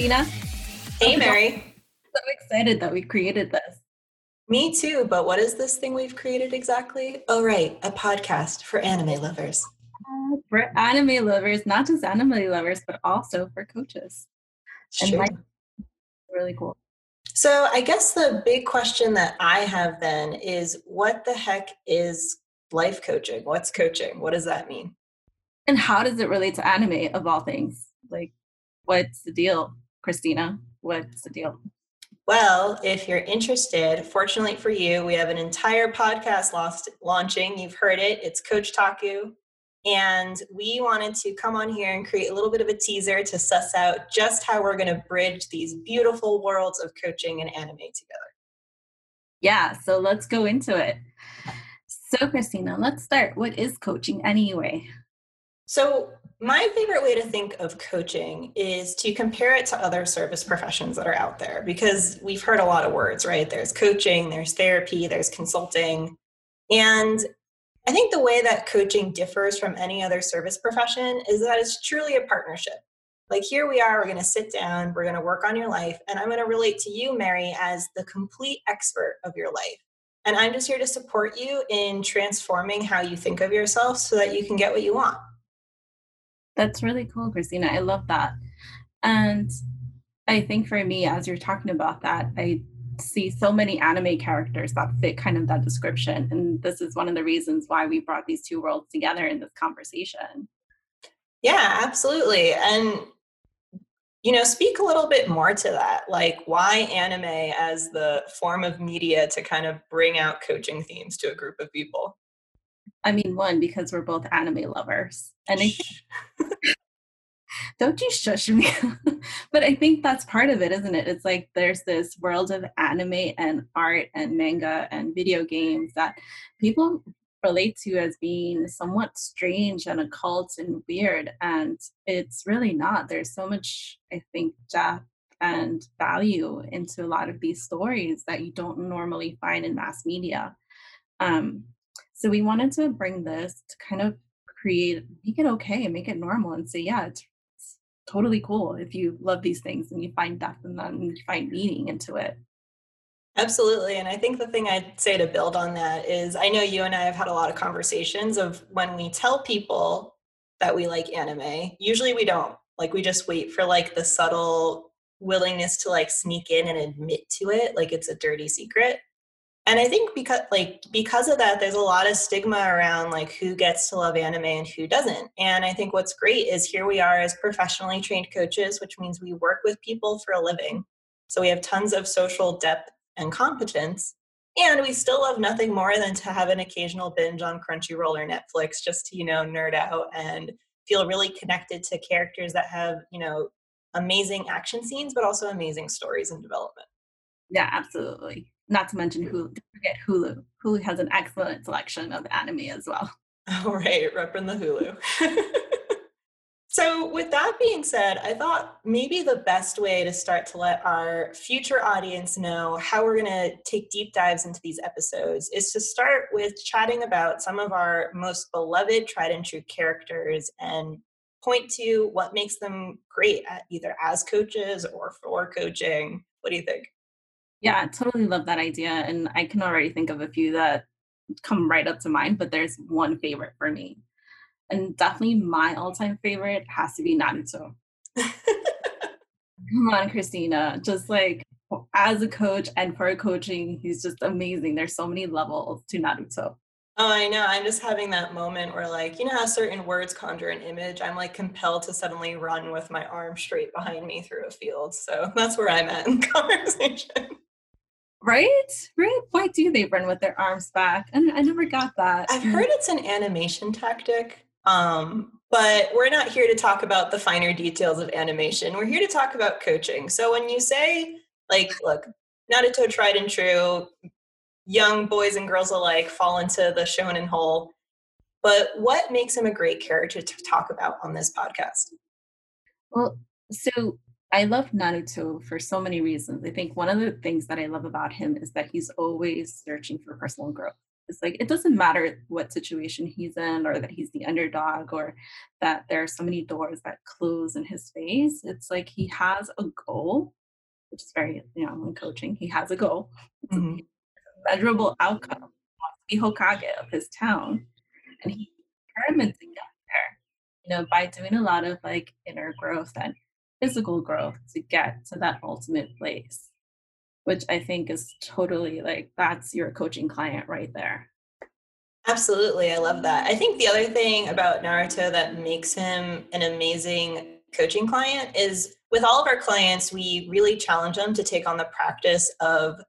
Christina. Hey, Mary. So excited that we created this. Me too, but what is this thing we've created exactly? Oh, right, a podcast for anime lovers. Uh, for anime lovers, not just anime lovers, but also for coaches. It's and like, really cool. So, I guess the big question that I have then is what the heck is life coaching? What's coaching? What does that mean? And how does it relate to anime of all things? Like, what's the deal, Christina? What's the deal? Well, if you're interested, fortunately for you, we have an entire podcast lost, launching. You've heard it. It's Coach Taku. And we wanted to come on here and create a little bit of a teaser to suss out just how we're going to bridge these beautiful worlds of coaching and anime together. Yeah, so let's go into it. So, Christina, let's start. What is coaching anyway? So, my favorite way to think of coaching is to compare it to other service professions that are out there because we've heard a lot of words, right? There's coaching, there's therapy, there's consulting. And I think the way that coaching differs from any other service profession is that it's truly a partnership. Like here we are, we're going to sit down, we're going to work on your life, and I'm going to relate to you, Mary, as the complete expert of your life. And I'm just here to support you in transforming how you think of yourself so that you can get what you want. That's really cool, Christina. I love that. And I think for me, as you're talking about that, I see so many anime characters that fit kind of that description. And this is one of the reasons why we brought these two worlds together in this conversation. Yeah, absolutely. And you know, speak a little bit more to that. Like, why anime as the form of media to kind of bring out coaching themes to a group of people? I mean, one, because we're both anime lovers. And I don't you shush me. but I think that's part of it, isn't it? It's like there's this world of anime and art and manga and video games that people relate to as being somewhat strange and occult and weird. And it's really not. There's so much, I think, depth and value into a lot of these stories that you don't normally find in mass media. Um, so we wanted to bring this to kind of create, make it okay and make it normal and say, yeah, it's, it's totally cool if you love these things and you find depth in them and you find meaning into it. Absolutely. And I think the thing I'd say to build on that is I know you and I have had a lot of conversations of when we tell people that we like anime, usually we don't. Like we just wait for like the subtle willingness to like sneak in and admit to it like it's a dirty secret. And I think because like because of that there's a lot of stigma around like who gets to love anime and who doesn't. And I think what's great is here we are as professionally trained coaches, which means we work with people for a living. So we have tons of social depth and competence. And we still love nothing more than to have an occasional binge on Crunchyroll or Netflix just to, you know, nerd out and feel really connected to characters that have, you know, amazing action scenes, but also amazing stories and development. Yeah, absolutely. Not to mention Hulu. Don't forget Hulu. Hulu has an excellent selection of anime as well. All right, repping the Hulu. So, with that being said, I thought maybe the best way to start to let our future audience know how we're going to take deep dives into these episodes is to start with chatting about some of our most beloved, tried and true characters and point to what makes them great at either as coaches or for coaching. What do you think? Yeah, I totally love that idea. And I can already think of a few that come right up to mind, but there's one favorite for me and definitely my all-time favorite has to be Naruto. Come on, Christina. Just like as a coach and for coaching, he's just amazing. There's so many levels to Naruto. Oh, I know. I'm just having that moment where, like, you know how certain words conjure an image? I'm like compelled to suddenly run with my arm straight behind me through a field. So that's where I'm at in conversation. Right? Right? Why do they run with their arms back? And I never got that. I've heard it's an animation tactic. Um, but we're not here to talk about the finer details of animation. We're here to talk about coaching. So when you say, like, look, not a Naruto tried and true, young boys and girls alike fall into the shonen hole. But what makes him a great character to talk about on this podcast? Well, so I love Naruto for so many reasons. I think one of the things that I love about him is that he's always searching for personal growth. It's like it doesn't matter what situation he's in or that he's the underdog or that there are so many doors that close in his face. It's like he has a goal, which is very, you know, in coaching, he has a goal. Mm-hmm. a measurable outcome. He wants to be Hokage of his town. And he determined to get there, you know, by doing a lot of like inner growth and physical growth to get to that ultimate place which I think is totally like that's your coaching client right there. Absolutely. I love that. I think the other thing about Naruto that makes him an amazing coaching client is with all of our clients, we really challenge them to take on the practice of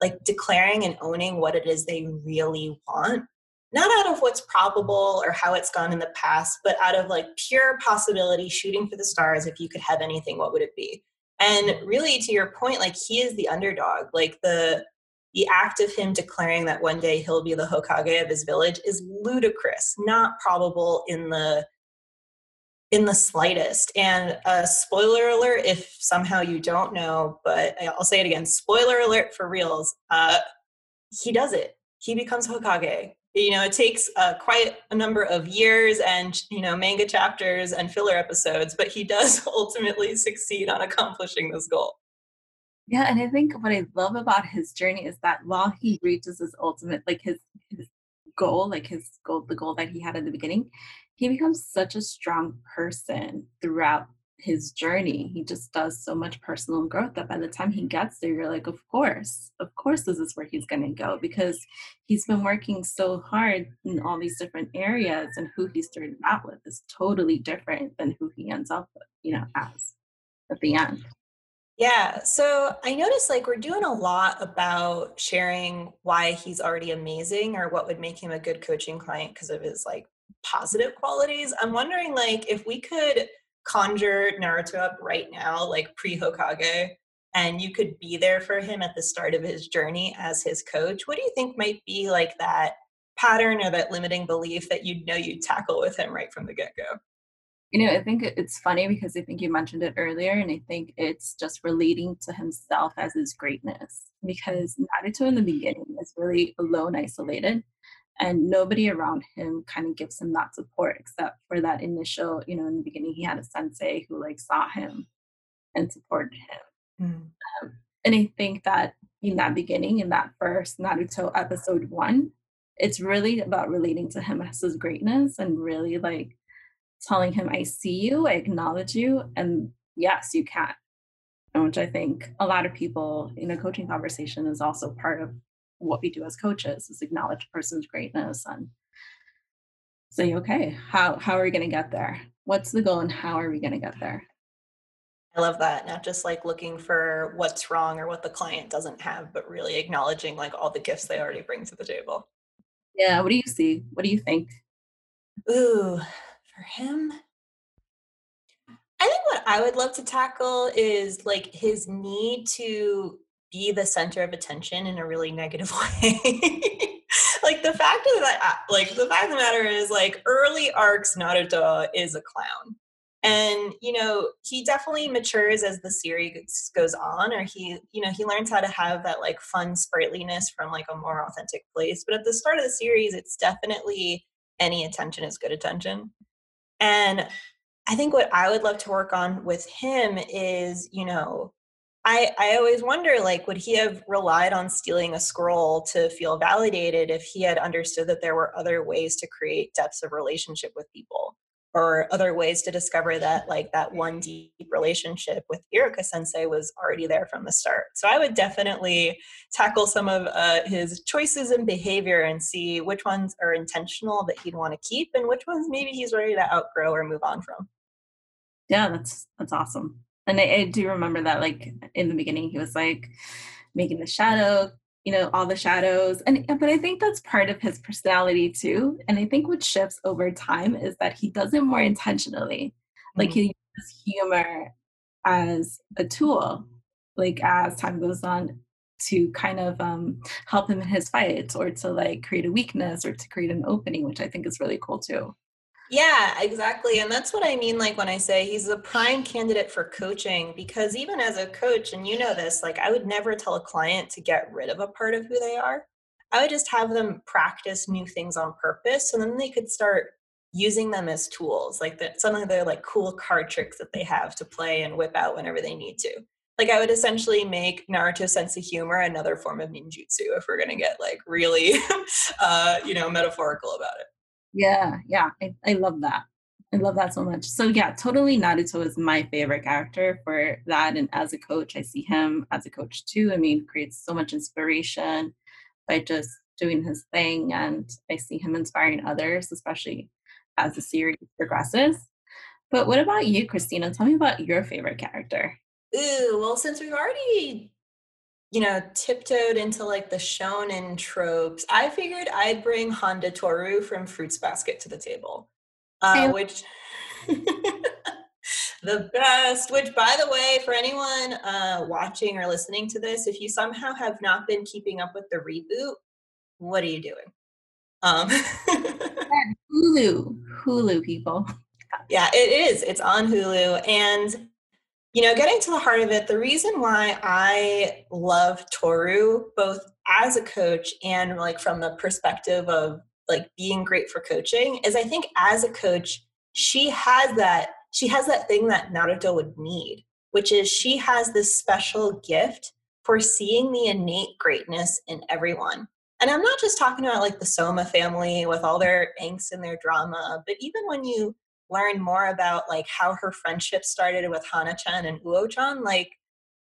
like declaring and owning what it is they really want. Not out of what's probable or how it's gone in the past, but out of like pure possibility, shooting for the stars. If you could have anything, what would it be? And really, to your point, like he is the underdog. Like the the act of him declaring that one day he'll be the Hokage of his village is ludicrous, not probable in the in the slightest. And uh, spoiler alert, if somehow you don't know, but I'll say it again: spoiler alert for reals. Uh, he does it. He becomes Hokage you know it takes uh, quite a number of years and you know manga chapters and filler episodes but he does ultimately succeed on accomplishing this goal. Yeah and i think what i love about his journey is that while he reaches his ultimate like his, his goal like his goal the goal that he had at the beginning he becomes such a strong person throughout his journey. He just does so much personal growth that by the time he gets there, you're like, of course, of course, this is where he's going to go because he's been working so hard in all these different areas, and who he started out with is totally different than who he ends up with, you know, as at the end. Yeah. So I noticed like we're doing a lot about sharing why he's already amazing or what would make him a good coaching client because of his like positive qualities. I'm wondering like if we could conjure Naruto up right now, like pre Hokage, and you could be there for him at the start of his journey as his coach, what do you think might be like that pattern or that limiting belief that you'd know you'd tackle with him right from the get go? You know, I think it's funny because I think you mentioned it earlier, and I think it's just relating to himself as his greatness. Because Naruto in the beginning is really alone, isolated, and nobody around him kind of gives him that support except for that initial you know in the beginning he had a sensei who like saw him and supported him mm. um, and i think that in that beginning in that first naruto episode one it's really about relating to him as his greatness and really like telling him i see you i acknowledge you and yes you can which i think a lot of people in a coaching conversation is also part of what we do as coaches is acknowledge a person's greatness and say, okay, how how are we going to get there? What's the goal and how are we going to get there? I love that. Not just like looking for what's wrong or what the client doesn't have, but really acknowledging like all the gifts they already bring to the table. Yeah. What do you see? What do you think? Ooh, for him, I think what I would love to tackle is like his need to be the center of attention in a really negative way. like the fact of that, uh, like the fact of the matter is, like early arcs, Naruto is a clown, and you know he definitely matures as the series goes on, or he, you know, he learns how to have that like fun sprightliness from like a more authentic place. But at the start of the series, it's definitely any attention is good attention, and I think what I would love to work on with him is, you know, I, I always wonder like would he have relied on stealing a scroll to feel validated if he had understood that there were other ways to create depths of relationship with people or other ways to discover that like that one deep relationship with Iruka sensei was already there from the start. So I would definitely tackle some of uh, his choices and behavior and see which ones are intentional that he'd want to keep and which ones maybe he's ready to outgrow or move on from. Yeah, that's that's awesome and I, I, do remember that like in the beginning he was like making the shadow you know all the shadows. And but i think that's part of his personality too. And i think what shifts over time is that he does it more intentionally. Mm-hmm. like he uses humor as a tool like as time goes on to kind of um, help him in his fights or to like create a weakness or to create an opening which i think is really cool too yeah, exactly. And that's what I mean like when I say he's a prime candidate for coaching because even as a coach and you know this, like I would never tell a client to get rid of a part of who they are. I would just have them practice new things on purpose so then they could start using them as tools, like that of their like cool card tricks that they have to play and whip out whenever they need to. Like I would essentially make Naruto sense of humor another form of ninjutsu if we're gonna get like really uh, you know, metaphorical about it. Yeah, yeah. I, I love that. I love that so much. So yeah, totally Naruto is my favorite character for that. And as a coach, I see him as a coach too. I mean, creates so much inspiration by just doing his thing and I see him inspiring others, especially as the series progresses. But what about you, Christina? Tell me about your favorite character. Ooh, well, since we've already, you know, tiptoed into like the shonen tropes, I figured I'd bring Honda Tohru from Fruits Basket to the table, uh, which the best. Which, by the way, for anyone uh, watching or listening to this, if you somehow have not been keeping up with the reboot, what are you doing? Um, Hulu, Hulu people. Yeah, it is. It's on Hulu. And, you know, getting to the heart of it, the reason why I love Tohru, both as a coach and like from the perspective of like being great for coaching, is I think as a coach, she has that she has that thing that Naruto would need, which is she has this special gift for seeing the innate greatness in everyone. And I'm not just talking about like the Sohma family with all their angst and their drama, but even when you learn more about like how her friendship started with Hana-chan and Uo-chan, like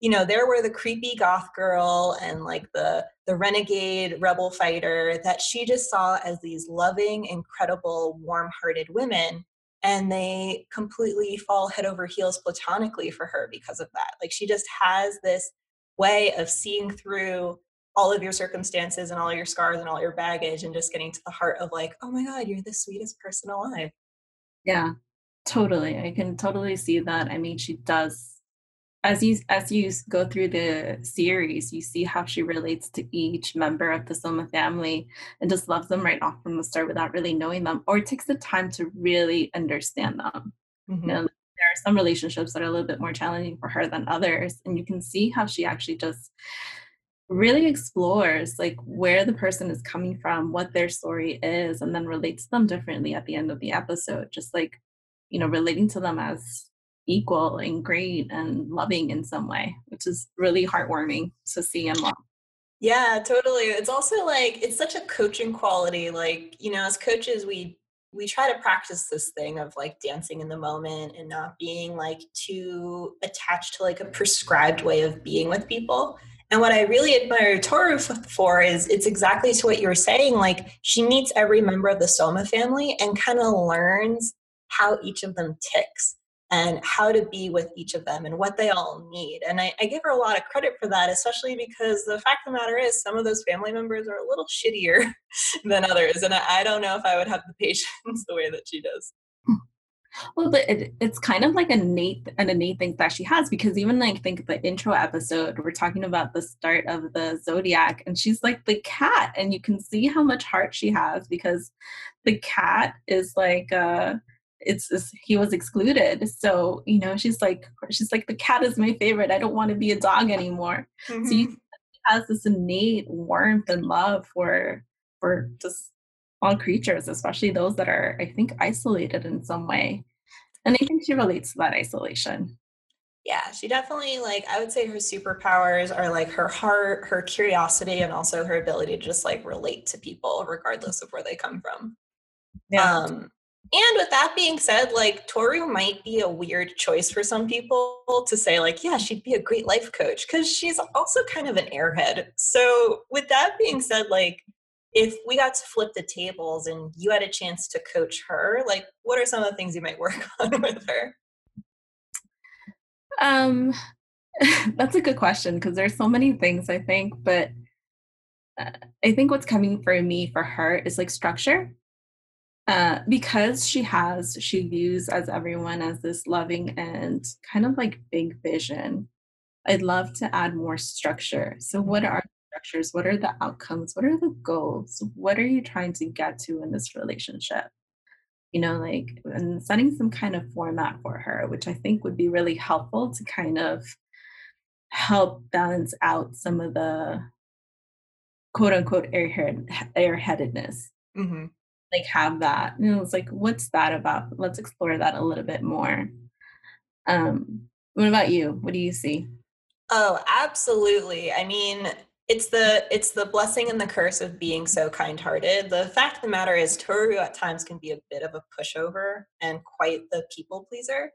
you know, there were the creepy goth girl and like the the renegade rebel fighter that she just saw as these loving, incredible, warm-hearted women and they completely fall head over heels platonically for her because of that. Like she just has this way of seeing through all of your circumstances and all your scars and all your baggage and just getting to the heart of like oh my god you're the sweetest person alive yeah totally i can totally see that i mean she does as you as you go through the series you see how she relates to each member of the sohma family and just loves them right off from the start without really knowing them or it takes the time to really understand them mm-hmm. you know there are some relationships that are a little bit more challenging for her than others and you can see how she actually just really explores like where the person is coming from, what their story is, and then relates them differently at the end of the episode. Just like, you know, relating to them as equal and great and loving in some way, which is really heartwarming to see and love. Yeah, totally. It's also like it's such a coaching quality. Like, you know, as coaches, we we try to practice this thing of like dancing in the moment and not being like too attached to like a prescribed way of being with people and what I really admire Tohru for is it's exactly to what you were saying. Like she meets every member of the Sohma family and kind of learns how each of them ticks and how to be with each of them and what they all need. And I, I, give her a lot of credit for that, especially because the fact of the matter is some of those family members are a little shittier than others. And I, I don't know if I would have the patience the way that she does. Well, but it, it's kind of like a innate an innate thing that she has because even like think the intro episode, we're talking about the start of the zodiac, and she's like the cat, and you can see how much heart she has because the cat is like uh it's, it's he was excluded so you know she's like she's like the cat is my favorite i don't want to be a dog anymore mm-hmm. so you has this innate warmth and love for for just all creatures, especially those that are, I think, isolated in some way. And I think she relates to that isolation. Yeah, she definitely like I would say her superpowers are like her heart, her curiosity, and also her ability to just like relate to people regardless of where they come from. Yeah. Um, and with that being said, like Tohru might be a weird choice for some people to say, like, yeah, she'd be a great life coach because she's also kind of an airhead. So, with that being said, like, if we got to flip the tables and you had a chance to coach her, like what are some of the things you might work on with her? Um, that's a good question because there's so many things I think, but uh, I think what's coming for me for her is like structure. Uh, because she has, she views as everyone as this loving and kind of like big vision. I'd love to add more structure. So, what are structures? What are the outcomes? What are the goals? What are you trying to get to in this relationship? You know, like, and setting some kind of format for her, which I think would be really helpful to kind of help balance out some of the quote unquote airhead airheadedness. Mm-hmm. Like have that. You know, it's like, what's that about? Let's explore that a little bit more. Um, what about you? What do you see? Oh, absolutely. I mean, it's the it's the blessing and the curse of being so kind-hearted. The fact of the matter is Tohru at times can be a bit of a pushover and quite the people pleaser.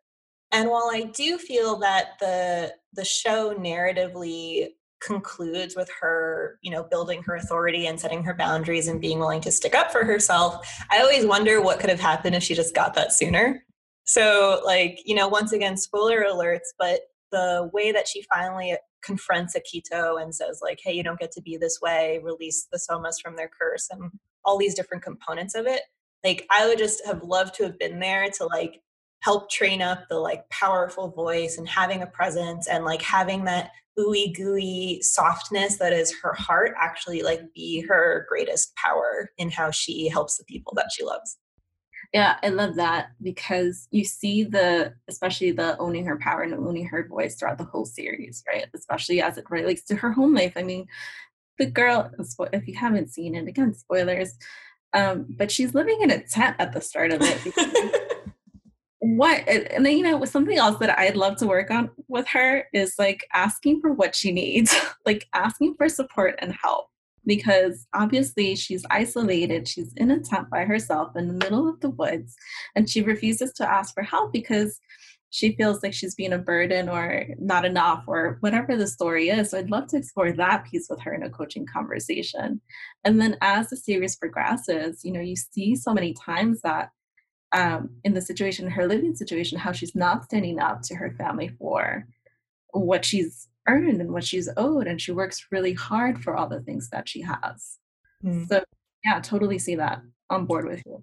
And while I do feel that the the show narratively concludes with her, you know, building her authority and setting her boundaries and being willing to stick up for herself, I always wonder what could have happened if she just got that sooner. So, like, you know, once again, spoiler alerts, but the way that she finally confronts Akito and says, like, hey, you don't get to be this way, release the Sohmas from their curse, and all these different components of it. Like, I would just have loved to have been there to like help train up the like powerful voice and having a presence and like having that ooey gooey softness that is her heart actually like be her greatest power in how she helps the people that she loves. Yeah, I love that because you see the, especially the owning her power and owning her voice throughout the whole series, right? Especially as it relates to her home life. I mean, the girl, if you haven't seen it, again, spoilers, um, but she's living in a tent at the start of it. what and then you know something else that i'd love to work on with her is like asking for what she needs like asking for support and help because obviously she's isolated she's in a tent by herself in the middle of the woods and she refuses to ask for help because she feels like she's being a burden or not enough or whatever the story is. So i'd love to explore that piece with her in a coaching conversation. And then as the series progresses you know you see so many times that um, in the situation, her living situation, how she's not standing up to her family for what she's earned and what she's owed. And she works really hard for all the things that she has. Mm. So, yeah, totally see that on board with you.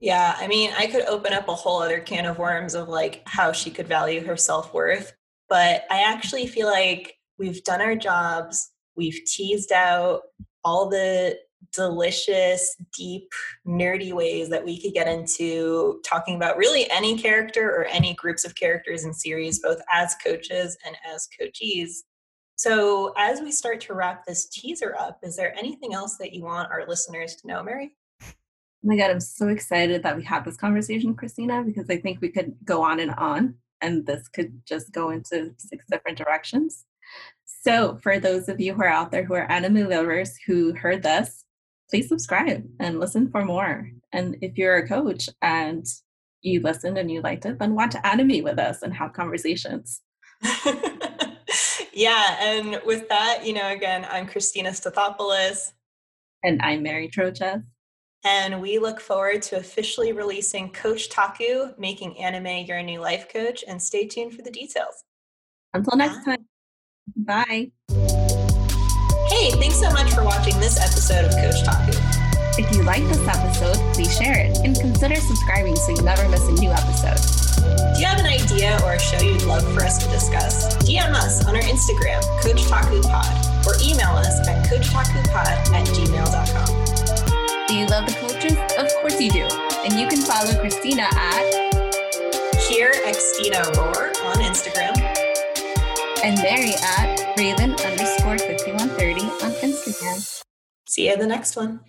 Yeah, I mean, I could open up a whole other can of worms of like how she could value her self worth. But I actually feel like we've done our jobs, we've teased out all the delicious, deep, nerdy ways that we could get into talking about really any character or any groups of characters in series, both as coaches and as coachees. So, as we start to wrap this teaser up, is there anything else that you want our listeners to know, Mary? Oh my God, I'm so excited that we had this conversation, Christina, because I think we could go on and on, and this could just go into six different directions. So, for those of you who are out there who are anime lovers who heard this, please subscribe and listen for more. And if you're a coach and you listened and you liked it, then want to anime with us and have conversations. yeah. And with that, you know, again, I'm Christina Stathopoulos. And I'm Mary Troches. And we look forward to officially releasing Coach Taku, making anime your new life coach. And stay tuned for the details. Until next time. Bye. Watching this episode of Coach Taku. If you like this episode, please share it and consider subscribing so you never miss a new episode. Do you have an idea or a show you'd love for us to discuss? DM us on our Instagram, Coach Taku Pod, or email us at CoachTakuPod at gmail.com. Do you love the coaches? Of course you do. And you can follow Christina at Here Xtina Roar on Instagram. And Mary at Raven underscore 5130 on Instagram. See you in the next one.